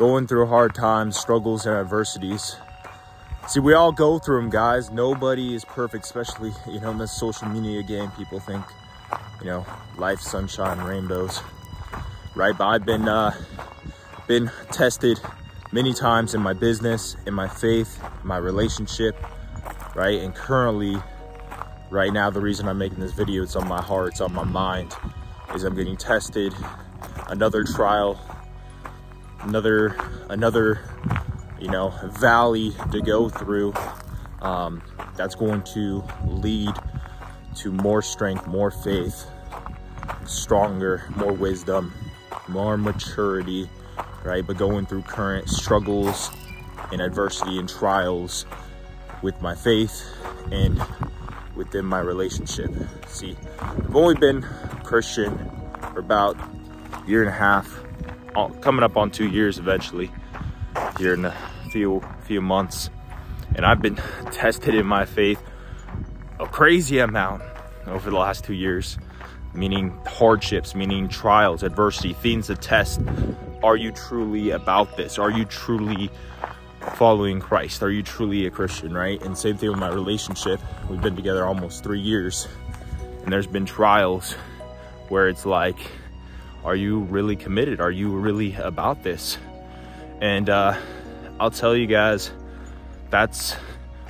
going through hard times, struggles, and adversities. See, we all go through them, guys. Nobody is perfect, especially, you know, in this social media game. People think, you know, life, sunshine, rainbows, right? But I've been, uh, been tested many times in my business, in my faith, my relationship, right? And currently, right now, the reason I'm making this video, it's on my heart, it's on my mind, is I'm getting tested, another trial, another, another, you know, valley to go through. Um, that's going to lead to more strength, more faith, stronger, more wisdom, more maturity, right? But going through current struggles and adversity and trials with my faith and within my relationship. See, I've only been Christian for about a year and a half, coming up on two years eventually, here in a few few months. And I've been tested in my faith a crazy amount over the last two years, meaning hardships, meaning trials, adversity, things to test. Are you truly about this? Are you truly following Christ? Are you truly a Christian, right? And same thing with my relationship. We've been together almost three years, and there's been trials where it's like, are you really committed? Are you really about this? And uh, I'll tell you guys, that's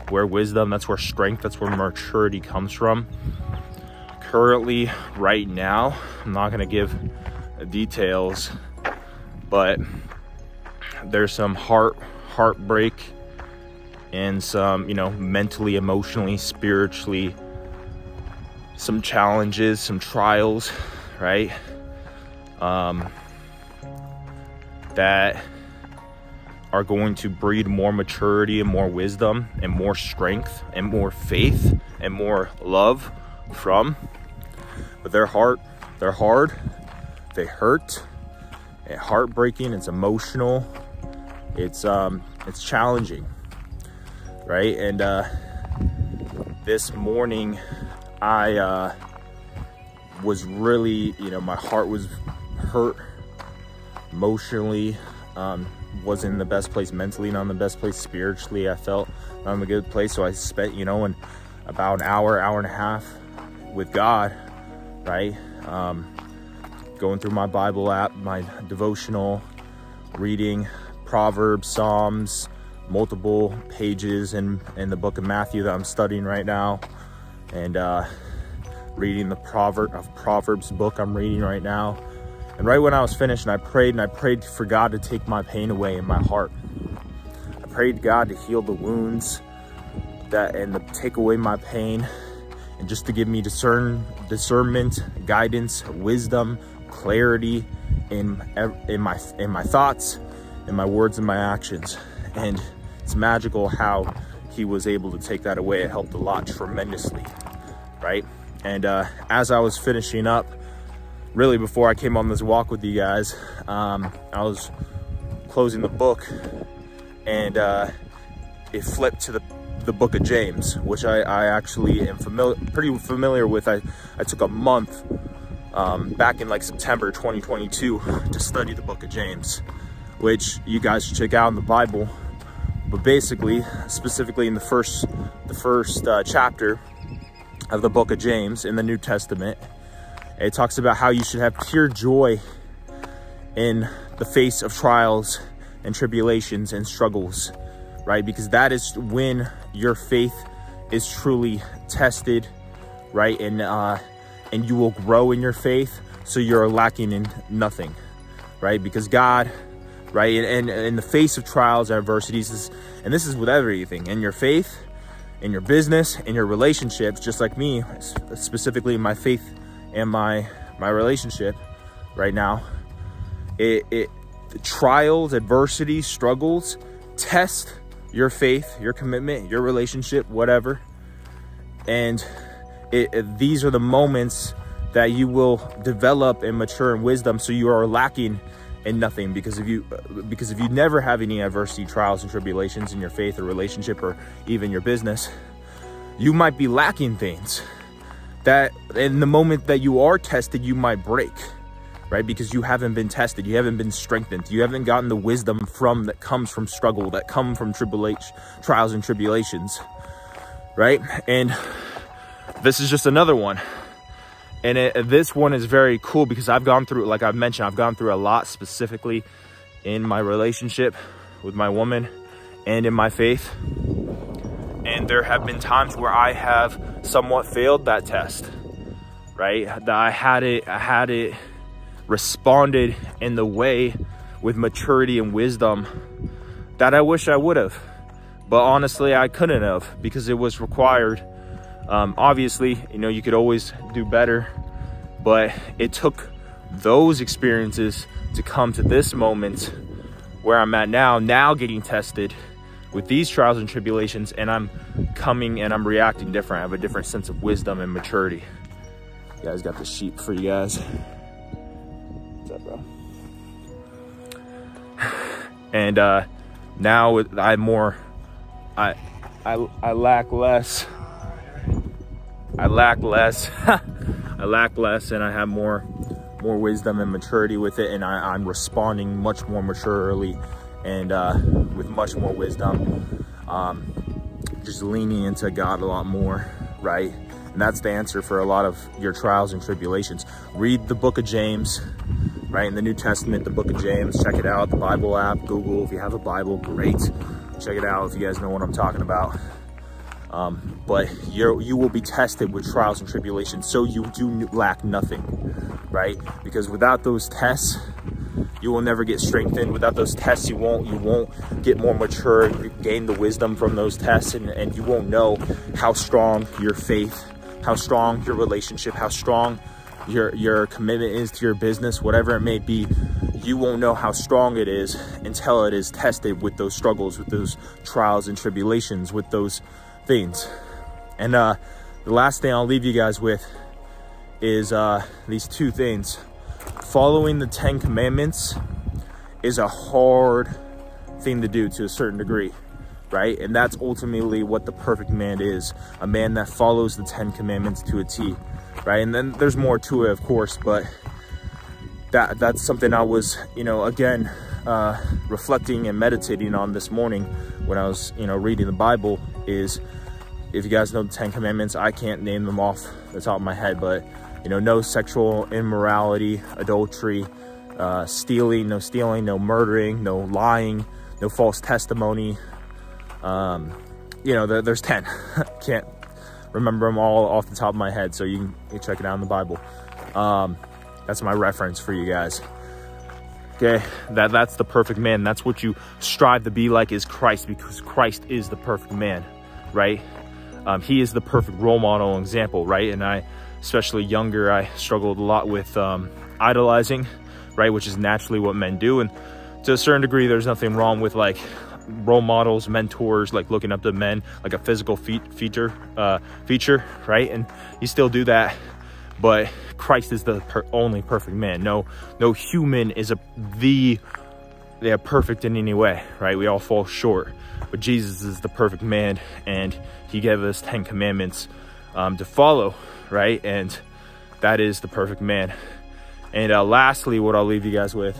where wisdom, that's where strength, that's where maturity comes from. Currently, right now, I'm not gonna give details, but there's some heart heartbreak and some, you know, mentally, emotionally, spiritually, some challenges, some trials, right? Um, that are going to breed more maturity and more wisdom and more strength and more faith and more love from. But their heart, they're hard, they hurt, it's heartbreaking, it's emotional, it's um, it's challenging, right? And uh, this morning, I uh, was really, you know, my heart was hurt emotionally. Um, wasn't in the best place mentally, not in the best place spiritually. I felt not in a good place. So I spent, you know, in about an hour, hour and a half with God, right? Um, going through my Bible app, my devotional, reading Proverbs, Psalms, multiple pages in, in the book of Matthew that I'm studying right now. And uh, reading the Proverb of Proverbs book I'm reading right now and right when I was finished and I prayed and I prayed for God to take my pain away in my heart. I prayed God to heal the wounds that and to take away my pain and just to give me discern discernment, guidance, wisdom, clarity in in my in my thoughts, in my words and my actions. And it's magical how he was able to take that away. It helped a lot tremendously, right? And uh, as I was finishing up really before I came on this walk with you guys, um, I was closing the book and uh, it flipped to the, the book of James, which I, I actually am familiar, pretty familiar with. I, I took a month um, back in like September 2022 to study the book of James, which you guys should check out in the Bible. But basically, specifically in the first, the first uh, chapter of the book of James in the New Testament, it talks about how you should have pure joy in the face of trials and tribulations and struggles, right? Because that is when your faith is truly tested, right? And uh, and you will grow in your faith, so you're lacking in nothing, right? Because God, right, and, and in the face of trials and adversities, is, and this is with everything, in your faith, in your business, in your relationships, just like me, specifically my faith and my my relationship right now. It, it trials adversity struggles test your faith your commitment your relationship whatever. And it, it, these are the moments that you will develop and mature in wisdom so you are lacking in nothing. Because if you because if you never have any adversity trials and tribulations in your faith or relationship or even your business you might be lacking things that in the moment that you are tested, you might break, right? Because you haven't been tested, you haven't been strengthened, you haven't gotten the wisdom from that comes from struggle, that come from tribulation, trials and tribulations, right? And this is just another one. And it, this one is very cool because I've gone through, like I've mentioned, I've gone through a lot specifically in my relationship with my woman and in my faith. There have been times where I have somewhat failed that test, right? That I had it, I had it responded in the way with maturity and wisdom that I wish I would have. But honestly, I couldn't have because it was required. Um, obviously, you know, you could always do better, but it took those experiences to come to this moment where I'm at now, now getting tested with these trials and tribulations, and I'm coming and I'm reacting different. I have a different sense of wisdom and maturity. You guys got the sheep for you guys. What's up, bro? And uh, now I more, I, I, I lack less. I lack less. I lack less, and I have more, more wisdom and maturity with it, and I, am responding much more maturely and uh, with much more wisdom. Um, just leaning into God a lot more, right? And that's the answer for a lot of your trials and tribulations. Read the book of James, right? In the New Testament, the book of James, check it out. The Bible app, Google, if you have a Bible, great. Check it out if you guys know what I'm talking about. Um, but you you will be tested with trials and tribulations, so you do lack nothing, right? Because without those tests, you will never get strengthened. Without those tests, you won't you won't get more mature, You gain the wisdom from those tests, and, and you won't know how strong your faith, how strong your relationship, how strong your your commitment is to your business, whatever it may be, you won't know how strong it is until it is tested with those struggles, with those trials and tribulations, with those things. And uh, the last thing I'll leave you guys with is uh, these two things. Following the Ten Commandments is a hard thing to do to a certain degree, right? And that's ultimately what the perfect man is a man that follows the Ten Commandments to a T right? And then there's more to it, of course, but that that's something I was, you know, again, uh, reflecting and meditating on this morning when I was, you know, reading the Bible is, if you guys know the Ten Commandments, I can't name them off the top of my head, but, you know, no sexual immorality, adultery, uh, stealing, no stealing, no murdering, no lying, no false testimony. Um, you know, there, there's 10. can't remember them all off the top of my head, so you can, check it out in the Bible. Um, that's my reference for you guys. Okay, that that's the perfect man. That's what you strive to be like is Christ, because Christ is the perfect man, right? Um, he is the perfect role model example, right? And I, especially younger, I struggled a lot with um, idolizing, right? Which is naturally what men do, and to a certain degree, there's nothing wrong with like role models, mentors, like looking up to men, like a physical fe feature, uh, feature, right? And you still do that, but Christ is the per only perfect man. No, no human is a the they are perfect in any way, right? We all fall short, but Jesus is the perfect man, and He gave us Ten Commandments um, to follow, right? And that is the perfect man. And uh, lastly, what I'll leave you guys with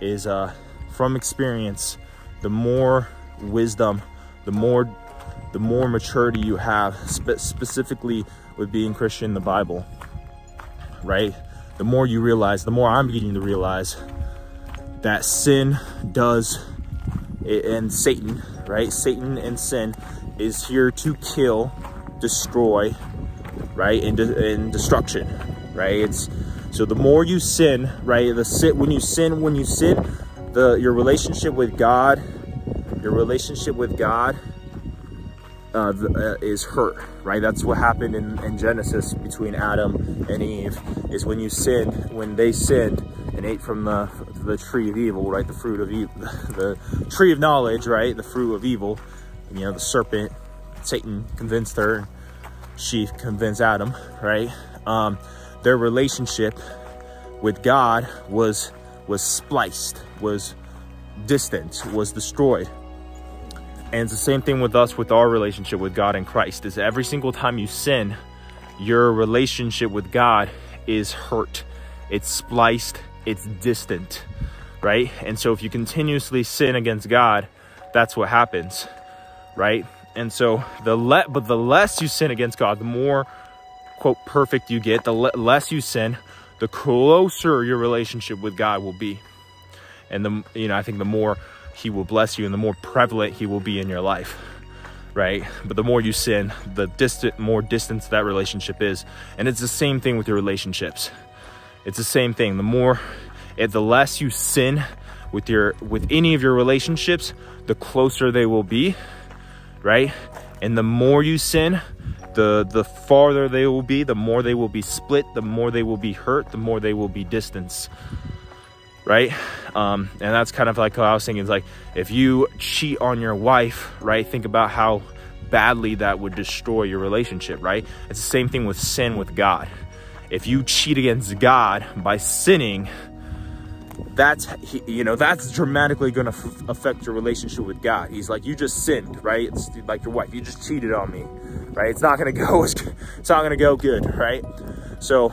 is uh, from experience the more wisdom, the more the more maturity you have, spe specifically with being Christian in the Bible, right? The more you realize, the more I'm beginning to realize that sin does, and Satan, right? Satan and sin is here to kill, destroy, right? And, de and destruction, right? It's so the more you sin, right? The sit when you sin, when you sin, the your relationship with God your relationship with God uh, uh, is hurt, right? That's what happened in, in Genesis between Adam and Eve, is when you sinned, when they sinned and ate from the, the tree of evil, right? The fruit of evil, the tree of knowledge, right? The fruit of evil. You know, the serpent, Satan convinced her, she convinced Adam, right? Um, their relationship with God was was spliced, was distant, was destroyed. And it's the same thing with us with our relationship with God and Christ is every single time you sin, your relationship with God is hurt. it's spliced, it's distant, right? And so if you continuously sin against God, that's what happens, right? And so the let, but the less you sin against God, the more quote perfect you get, the le less you sin, the closer your relationship with God will be. And the you know, I think the more he will bless you and the more prevalent he will be in your life. Right? But the more you sin, the distant more distance that relationship is. And it's the same thing with your relationships. It's the same thing. The more the less you sin with your with any of your relationships, the closer they will be, right? And the more you sin, the the farther they will be, the more they will be split, the more they will be hurt, the more they will be distance. Right? Um, and that's kind of like what I was thinking is like if you cheat on your wife, right? Think about how badly that would destroy your relationship, right? It's the same thing with sin with God. If you cheat against God by sinning, that's you know that's dramatically going to affect your relationship with God. He's like you just sinned, right? It's like your wife, you just cheated on me, right? It's not going to go it's not going to go good, right? So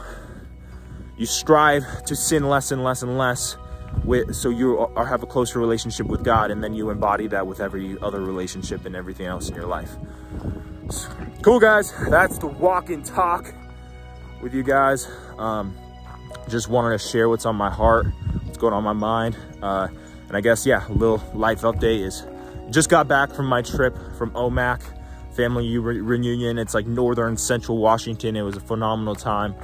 you strive to sin less and less and less with so you are, have a closer relationship with God and then you embody that with every other relationship and everything else in your life. Cool guys, that's the walk and talk with you guys. Um, just wanted to share what's on my heart going on my mind. Uh, and I guess, yeah, a little life update is just got back from my trip from Omak family re reunion. It's like Northern Central Washington. It was a phenomenal time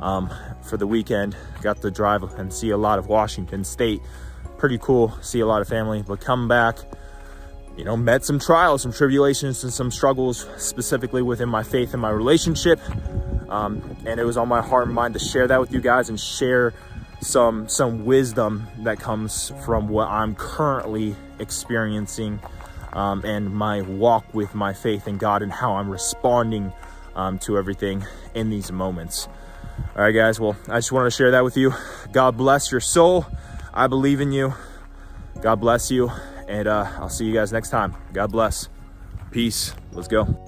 um, for the weekend. Got to drive and see a lot of Washington State. Pretty cool, see a lot of family, but come back, you know, met some trials, some tribulations, and some struggles specifically within my faith and my relationship. Um, and it was on my heart and mind to share that with you guys and share some some wisdom that comes from what I'm currently experiencing um, and my walk with my faith in God and how I'm responding um, to everything in these moments. All right, guys. Well, I just wanted to share that with you. God bless your soul. I believe in you. God bless you. And uh, I'll see you guys next time. God bless. Peace. Let's go.